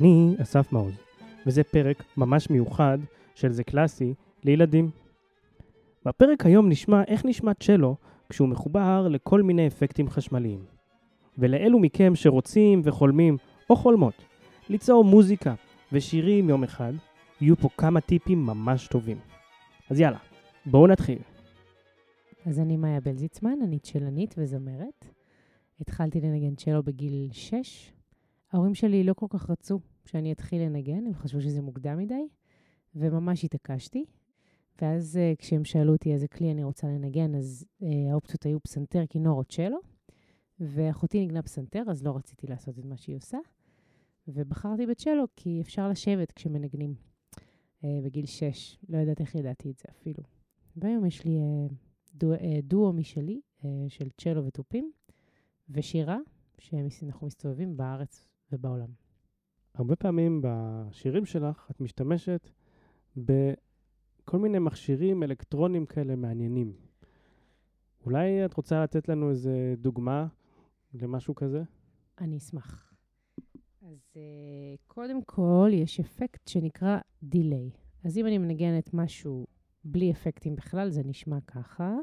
אני אסף מעוז, וזה פרק ממש מיוחד של זה קלאסי לילדים. בפרק היום נשמע איך נשמע צ'לו כשהוא מחובר לכל מיני אפקטים חשמליים. ולאלו מכם שרוצים וחולמים, או חולמות, ליצור מוזיקה ושירים יום אחד, יהיו פה כמה טיפים ממש טובים. אז יאללה, בואו נתחיל. אז אני מאיה בלזיצמן, אני צ'לנית וזמרת. התחלתי לנגן צ'לו בגיל 6. ההורים שלי לא כל כך רצו שאני אתחיל לנגן, הם חשבו שזה מוקדם מדי, וממש התעקשתי. ואז uh, כשהם שאלו אותי איזה כלי אני רוצה לנגן, אז uh, האופציות היו פסנתר, כינור או צ'לו, ואחותי נגנה פסנתר, אז לא רציתי לעשות את מה שהיא עושה. ובחרתי בצ'לו כי אפשר לשבת כשמנגנים uh, בגיל 6. לא יודעת איך ידעתי את זה אפילו. והיום יש לי uh, דו, uh, דואו משלי, uh, של צ'לו ותופים, ושירה, שאנחנו מסתובבים בארץ ובעולם. הרבה פעמים בשירים שלך את משתמשת בכל מיני מכשירים אלקטרונים כאלה מעניינים. אולי את רוצה לתת לנו איזה דוגמה למשהו כזה? אני אשמח. אז uh, קודם כל, יש אפקט שנקרא דיליי. אז אם אני מנגנת משהו בלי אפקטים בכלל, זה נשמע ככה.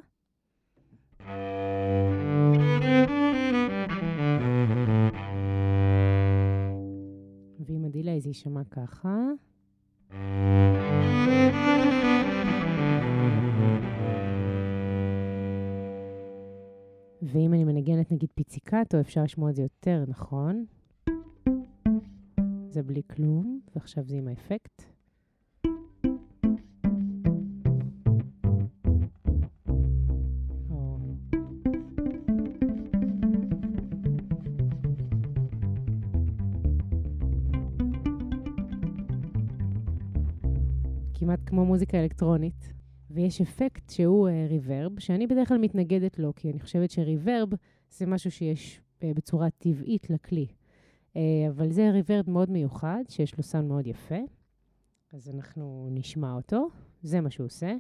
ועם הדיליי זה יישמע ככה. ואם אני מנגנת נגיד פיציקטו, אפשר לשמוע את זה יותר נכון. זה בלי כלום, ועכשיו זה עם האפקט. כמעט כמו מוזיקה אלקטרונית. ויש אפקט שהוא ריברב, uh, שאני בדרך כלל מתנגדת לו, כי אני חושבת שריברב זה משהו שיש uh, בצורה טבעית לכלי. Uh, אבל זה ריברב מאוד מיוחד, שיש לו סאונד מאוד יפה. אז אנחנו נשמע אותו, זה מה שהוא עושה.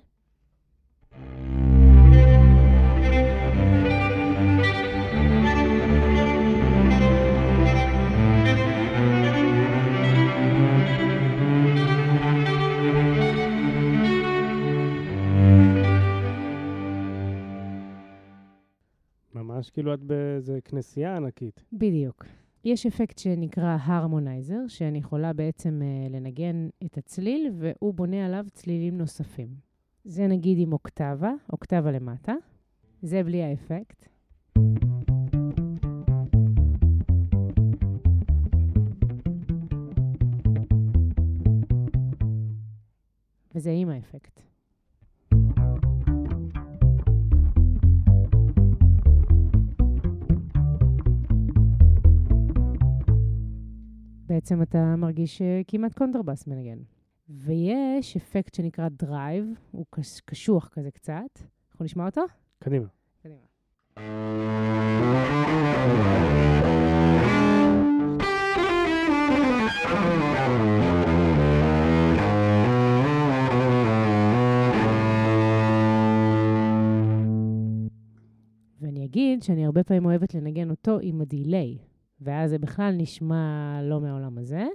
כאילו את באיזה כנסייה ענקית. בדיוק. יש אפקט שנקרא הרמונייזר, שאני יכולה בעצם uh, לנגן את הצליל, והוא בונה עליו צלילים נוספים. זה נגיד עם אוקטבה, אוקטבה למטה. זה בלי האפקט. וזה עם האפקט. בעצם אתה מרגיש כמעט קונטרבאס מנגן. ויש אפקט שנקרא drive, הוא קשוח כזה קצת. אנחנו נשמע אותו? קדימה. קדימה. ואני אגיד שאני הרבה פעמים אוהבת לנגן אותו עם ה delay. ואז זה בכלל נשמע לא מהעולם הזה.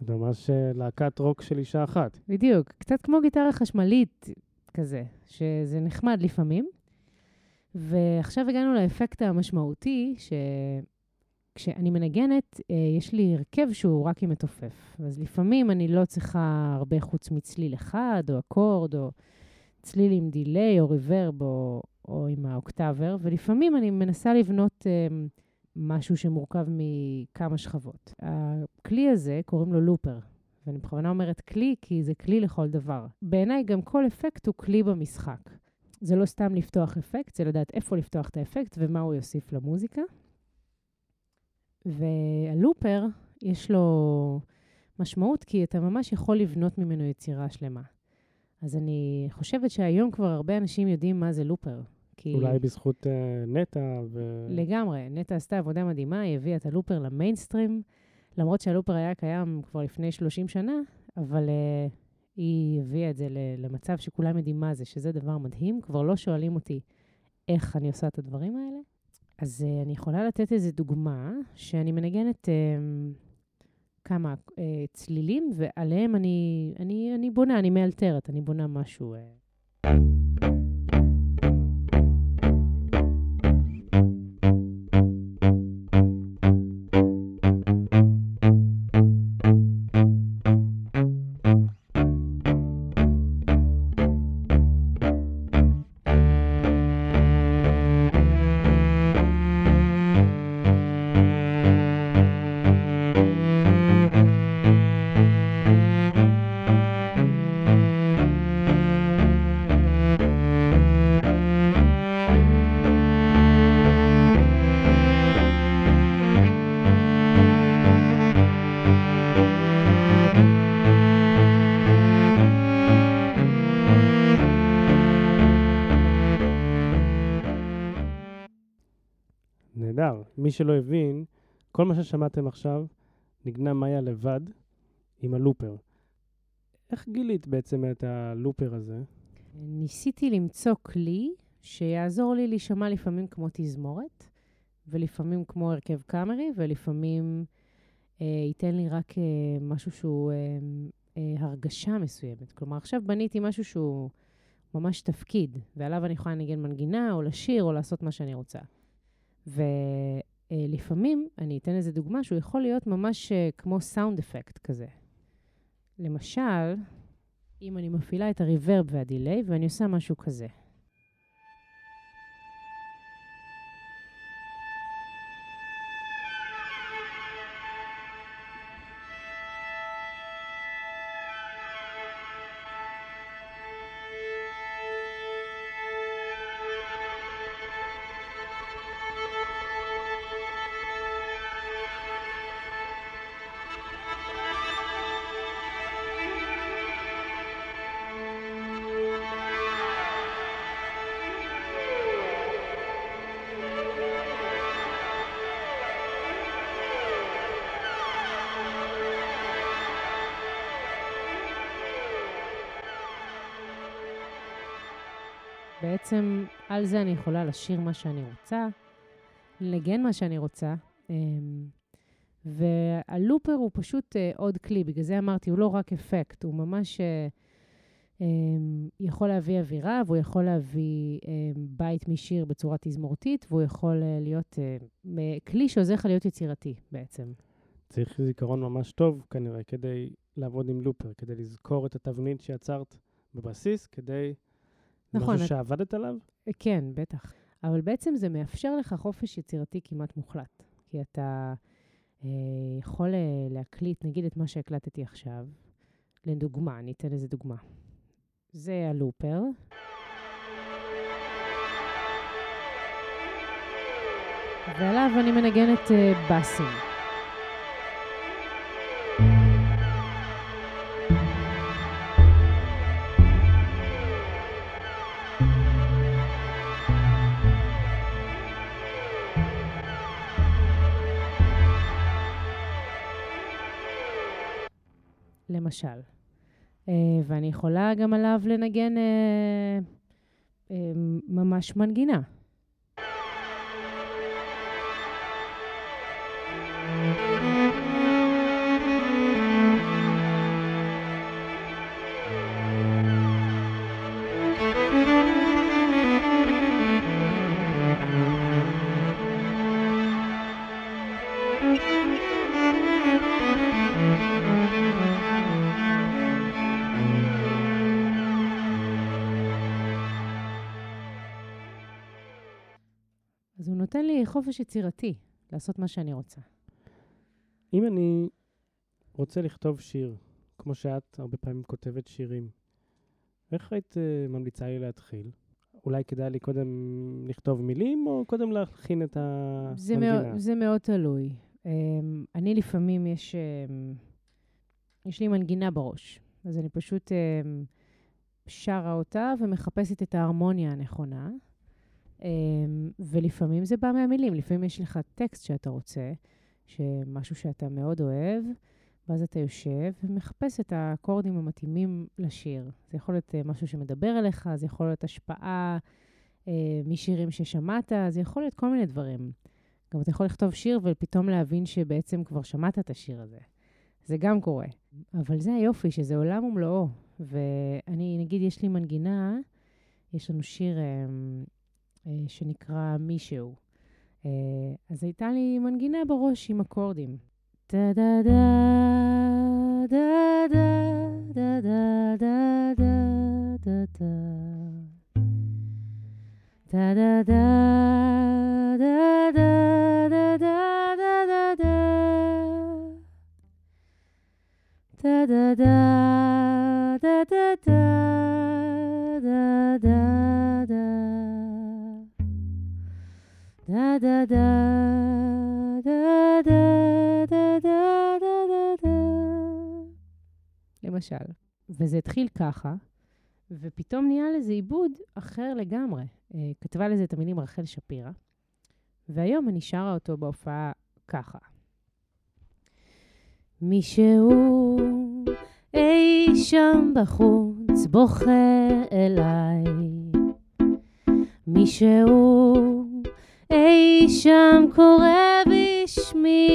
זה ממש להקת רוק של אישה אחת. בדיוק, קצת כמו גיטרה חשמלית כזה, שזה נחמד לפעמים. ועכשיו הגענו לאפקט המשמעותי, ש... כשאני מנגנת, יש לי הרכב שהוא רק עם מתופף. אז לפעמים אני לא צריכה הרבה חוץ מצליל אחד, או אקורד, או צליל עם delay, או reverb, או, או עם ה octaver, ולפעמים אני מנסה לבנות um, משהו שמורכב מכמה שכבות. הכלי הזה, קוראים לו looper, ואני בכוונה אומרת כלי, כי זה כלי לכל דבר. בעיניי גם כל אפקט הוא כלי במשחק. זה לא סתם לפתוח אפקט, זה לדעת איפה לפתוח את האפקט ומה הוא יוסיף למוזיקה. והלופר, יש לו משמעות, כי אתה ממש יכול לבנות ממנו יצירה שלמה. אז אני חושבת שהיום כבר הרבה אנשים יודעים מה זה לופר. כי... אולי בזכות uh, נטע ו... לגמרי. נטע עשתה עבודה מדהימה, היא הביאה את הלופר למיינסטרים. למרות שהלופר היה קיים כבר לפני 30 שנה, אבל uh, היא הביאה את זה למצב שכולם יודעים מה זה, שזה דבר מדהים. כבר לא שואלים אותי איך אני עושה את הדברים האלה. אז uh, אני יכולה לתת איזו דוגמה, שאני מנגנת uh, כמה uh, צלילים, ועליהם אני, אני, אני בונה, אני מאלתרת, אני בונה משהו. Uh... מי שלא הבין, כל מה ששמעתם עכשיו נגנה מאיה לבד עם הלופר. איך גילית בעצם את הלופר הזה? ניסיתי למצוא כלי שיעזור לי להישמע לפעמים כמו תזמורת, ולפעמים כמו הרכב קאמרי, ולפעמים אה, ייתן לי רק אה, משהו שהוא אה, אה, הרגשה מסוימת. כלומר, עכשיו בניתי משהו שהוא ממש תפקיד, ועליו אני יכולה לנגן מנגינה, או לשיר, או לעשות מה שאני רוצה. ו... אה, לפעמים, אני אתן איזה דוגמה, שהוא יכול להיות ממש אה, כמו סאונד אפקט כזה. למשל, אם אני מפעילה את הריברב והדיליי ואני עושה משהו כזה. בעצם על זה אני יכולה לשיר מה שאני רוצה, לנגן מה שאני רוצה. אמ, והלופר הוא פשוט אה, עוד כלי, בגלל זה אמרתי, הוא לא רק אפקט, הוא ממש אה, אמ, יכול להביא אווירה, והוא יכול להביא אמ, בית משיר בצורה תזמורתית, והוא יכול אה, להיות כלי שעוזר לך להיות יצירתי בעצם. צריך זיכרון ממש טוב כנראה כדי לעבוד עם לופר, כדי לזכור את התבנית שיצרת בבסיס, כדי נכון. משהו שעבדת עליו? כן, בטח. אבל בעצם זה מאפשר לך חופש יצירתי כמעט מוחלט. כי אתה אה, יכול אה, להקליט, נגיד את מה שהקלטתי עכשיו, לדוגמה, אני אתן איזה דוגמה. זה הלופר. ועליו אני מנגנת אה, בסים. למשל. Uh, ואני יכולה גם עליו לנגן uh, uh, ממש מנגינה. נותן לי חופש יצירתי לעשות מה שאני רוצה. אם אני רוצה לכתוב שיר, כמו שאת הרבה פעמים כותבת שירים, איך היית uh, ממליצה לי להתחיל? אולי כדאי לי קודם לכתוב מילים, או קודם להכין את המנגינה? זה מאוד, זה מאוד תלוי. Um, אני לפעמים, יש, um, יש לי מנגינה בראש, אז אני פשוט um, שרה אותה ומחפשת את ההרמוניה הנכונה. אמ, ולפעמים זה בא מהמילים, לפעמים יש לך טקסט שאתה רוצה, משהו שאתה מאוד אוהב, ואז אתה יושב ומחפש את האקורדים המתאימים לשיר. זה יכול להיות אה, משהו שמדבר אליך, זה יכול להיות השפעה אה, משירים ששמעת, זה יכול להיות כל מיני דברים. גם אתה יכול לכתוב שיר ופתאום להבין שבעצם כבר שמעת את השיר הזה. זה גם קורה. אבל זה היופי, שזה עולם ומלואו. ואני, נגיד, יש לי מנגינה, יש לנו שיר אה, שנקרא מישהו. אה, אז הייתה לי מנגינה בראש עם אקורדים. da da da da da da da da da da da da da da למשל. וזה התחיל ככה, ופתאום נהיה לזה עיבוד אחר לגמרי. כתבה לזה את המילים רחל שפירא, והיום אני שרה אותו בהופעה ככה. מישהו אי שם בחוץ בוכה אליי, מישהו אי שם קורא בשמי,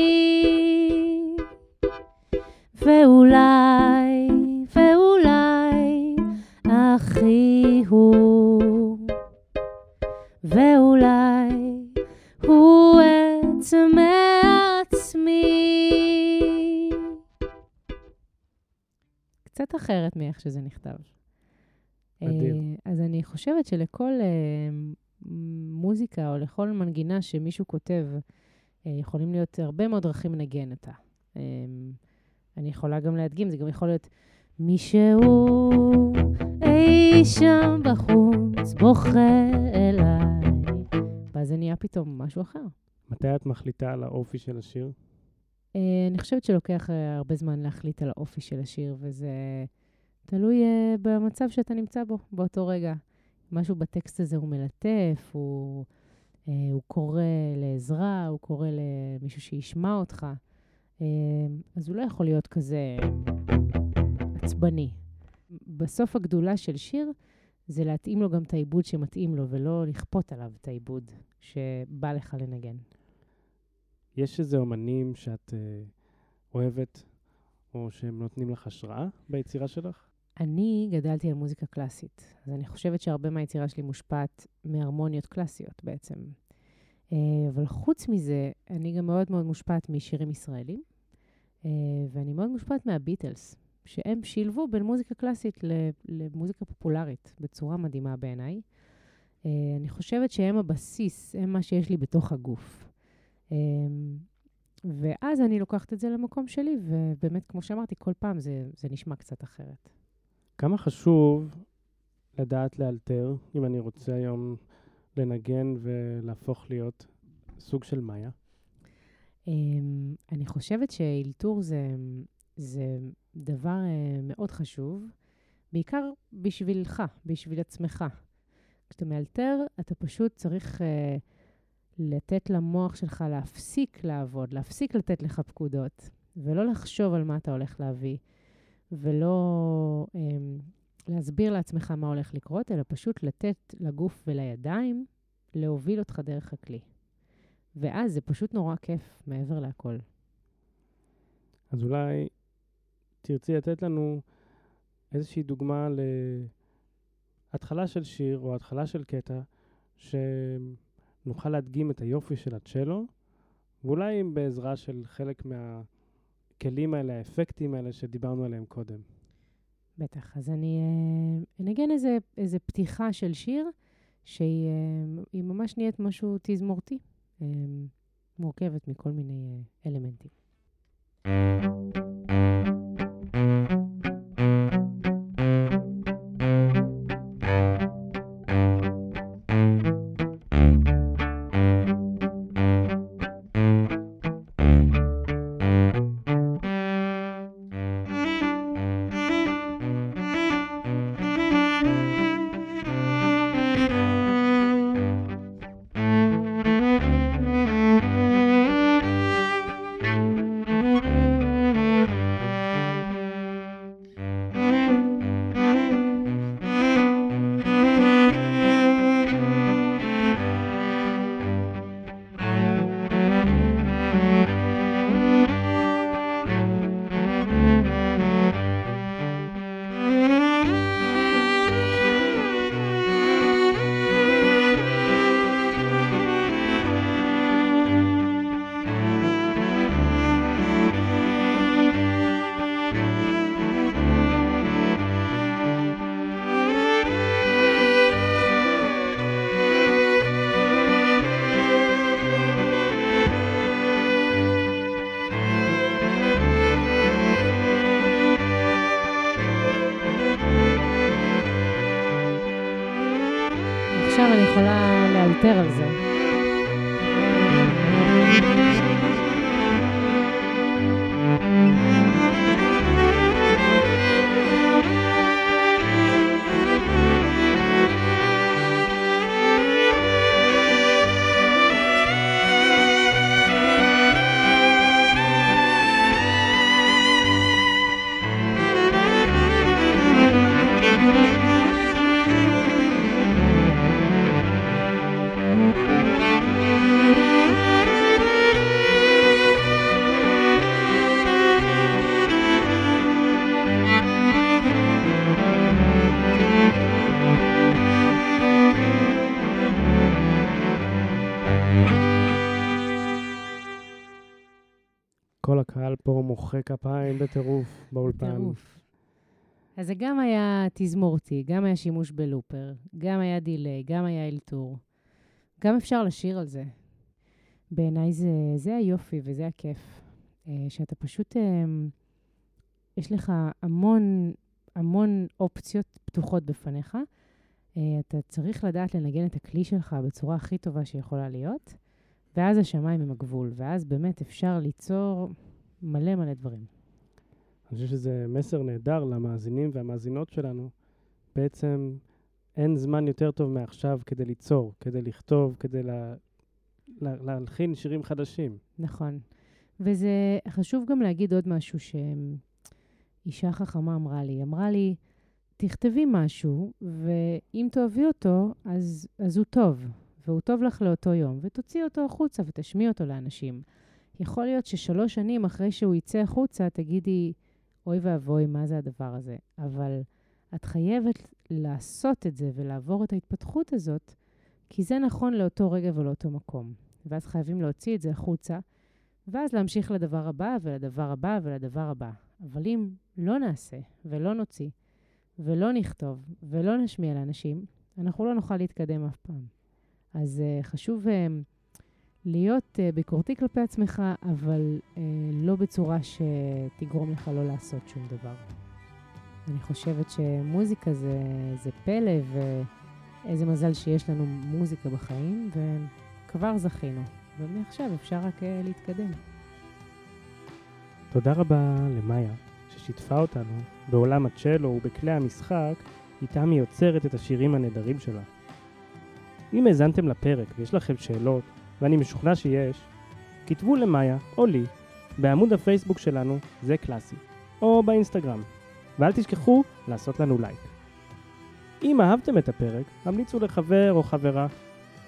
ואולי, מאיך שזה נכתב. אדיר. אז אני חושבת שלכל מוזיקה או לכל מנגינה שמישהו כותב, יכולים להיות הרבה מאוד דרכים לנגן אותה. אני יכולה גם להדגים, זה גם יכול להיות מישהו אי שם בחוץ בוכה אליי, ואז זה נהיה פתאום משהו אחר. מתי את מחליטה על האופי של השיר? אני חושבת שלוקח הרבה זמן להחליט על האופי של השיר, וזה תלוי במצב שאתה נמצא בו באותו רגע. משהו בטקסט הזה הוא מלטף, הוא, הוא קורא לעזרה, הוא קורא למישהו שישמע אותך. אז הוא לא יכול להיות כזה עצבני. בסוף הגדולה של שיר זה להתאים לו גם את העיבוד שמתאים לו, ולא לכפות עליו את העיבוד שבא לך לנגן. יש איזה אומנים שאת אה, אוהבת, או שהם נותנים לך השראה ביצירה שלך? אני גדלתי על מוזיקה קלאסית, אז אני חושבת שהרבה מהיצירה שלי מושפעת מהרמוניות קלאסיות בעצם. אבל חוץ מזה, אני גם מאוד מאוד מושפעת משירים ישראלים, ואני מאוד מושפעת מהביטלס, שהם שילבו בין מוזיקה קלאסית למוזיקה פופולרית בצורה מדהימה בעיניי. אני חושבת שהם הבסיס, הם מה שיש לי בתוך הגוף. ואז אני לוקחת את זה למקום שלי, ובאמת, כמו שאמרתי, כל פעם זה, זה נשמע קצת אחרת. כמה חשוב לדעת לאלתר, אם אני רוצה היום לנגן ולהפוך להיות סוג של מאיה? Um, אני חושבת שאלתור זה, זה דבר uh, מאוד חשוב, בעיקר בשבילך, בשביל עצמך. כשאתה מאלתר, אתה פשוט צריך uh, לתת למוח שלך להפסיק לעבוד, להפסיק לתת לך פקודות, ולא לחשוב על מה אתה הולך להביא, ולא um, להסביר לעצמך מה הולך לקרות, אלא פשוט לתת לגוף ולידיים להוביל אותך דרך הכלי. ואז זה פשוט נורא כיף מעבר להכל. אז אולי תרצי לתת לנו איזושהי דוגמה להתחלה של שיר או התחלה של קטע, שנוכל להדגים את היופי של הצ'לו, ואולי בעזרה של חלק מהכלים האלה, האפקטים האלה שדיברנו עליהם קודם. בטח. אז אני אה, אנגן איזה, איזה פתיחה של שיר, שהיא אה, ממש נהיית משהו תזמורתי, אה, מורכבת מכל מיני אלמנטים. נוותר על זה. מוחא כפיים בטירוף באולפן. טירוף. אז זה גם היה תזמורתי, גם היה שימוש בלופר, גם היה דיליי, גם היה אלתור. גם אפשר לשיר על זה. בעיניי זה, זה היופי וזה הכיף. אה, שאתה פשוט, אה, יש לך המון, המון אופציות פתוחות בפניך. אה, אתה צריך לדעת לנגן את הכלי שלך בצורה הכי טובה שיכולה להיות, ואז השמיים הם הגבול, ואז באמת אפשר ליצור מלא מלא דברים. אני חושב שזה מסר נהדר למאזינים והמאזינות שלנו. בעצם אין זמן יותר טוב מעכשיו כדי ליצור, כדי לכתוב, כדי לה, לה, להלחין שירים חדשים. נכון. וזה חשוב גם להגיד עוד משהו שאישה חכמה אמרה לי. אמרה לי, תכתבי משהו, ואם תאהבי אותו, אז, אז הוא טוב, והוא טוב לך לאותו יום, ותוציאי אותו החוצה ותשמיעי אותו לאנשים. יכול להיות ששלוש שנים אחרי שהוא יצא החוצה, תגידי, אוי ואבוי, מה זה הדבר הזה? אבל את חייבת לעשות את זה ולעבור את ההתפתחות הזאת, כי זה נכון לאותו רגע ולאותו מקום. ואז חייבים להוציא את זה החוצה, ואז להמשיך לדבר הבא ולדבר הבא ולדבר הבא. אבל אם לא נעשה ולא נוציא ולא נכתוב ולא נשמיע לאנשים, אנחנו לא נוכל להתקדם אף פעם. אז uh, חשוב uh, להיות uh, ביקורתי כלפי עצמך, אבל uh, לא בצורה שתגרום לך לא לעשות שום דבר. אני חושבת שמוזיקה זה, זה פלא, ואיזה מזל שיש לנו מוזיקה בחיים, וכבר זכינו. ומעכשיו אפשר רק uh, להתקדם. תודה רבה למאיה, ששיתפה אותנו בעולם הצ'לו ובכלי המשחק, איתם היא יוצרת את השירים הנהדרים שלה. אם האזנתם לפרק ויש לכם שאלות, ואני משוכנע שיש, כתבו למאיה או לי בעמוד הפייסבוק שלנו, זה קלאסי, או באינסטגרם, ואל תשכחו לעשות לנו לייק. אם אהבתם את הפרק, המליצו לחבר או חברה.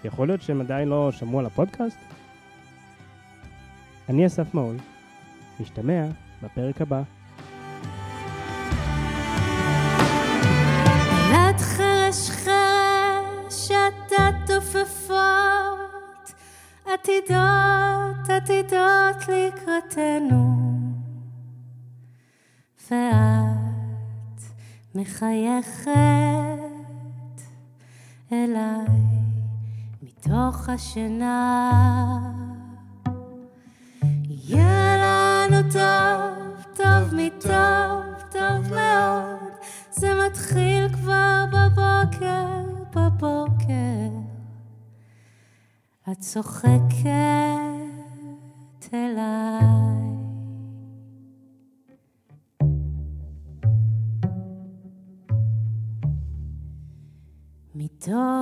יכול להיות שהם עדיין לא שמעו על הפודקאסט? אני אסף מעול, נשתמע בפרק הבא. לקראתנו ואת מחייכת אליי מתוך השינה. יהיה לנו טוב, טוב מטוב, טוב מאוד. זה מתחיל כבר בבוקר, בבוקר. את צוחקת מתוך ה...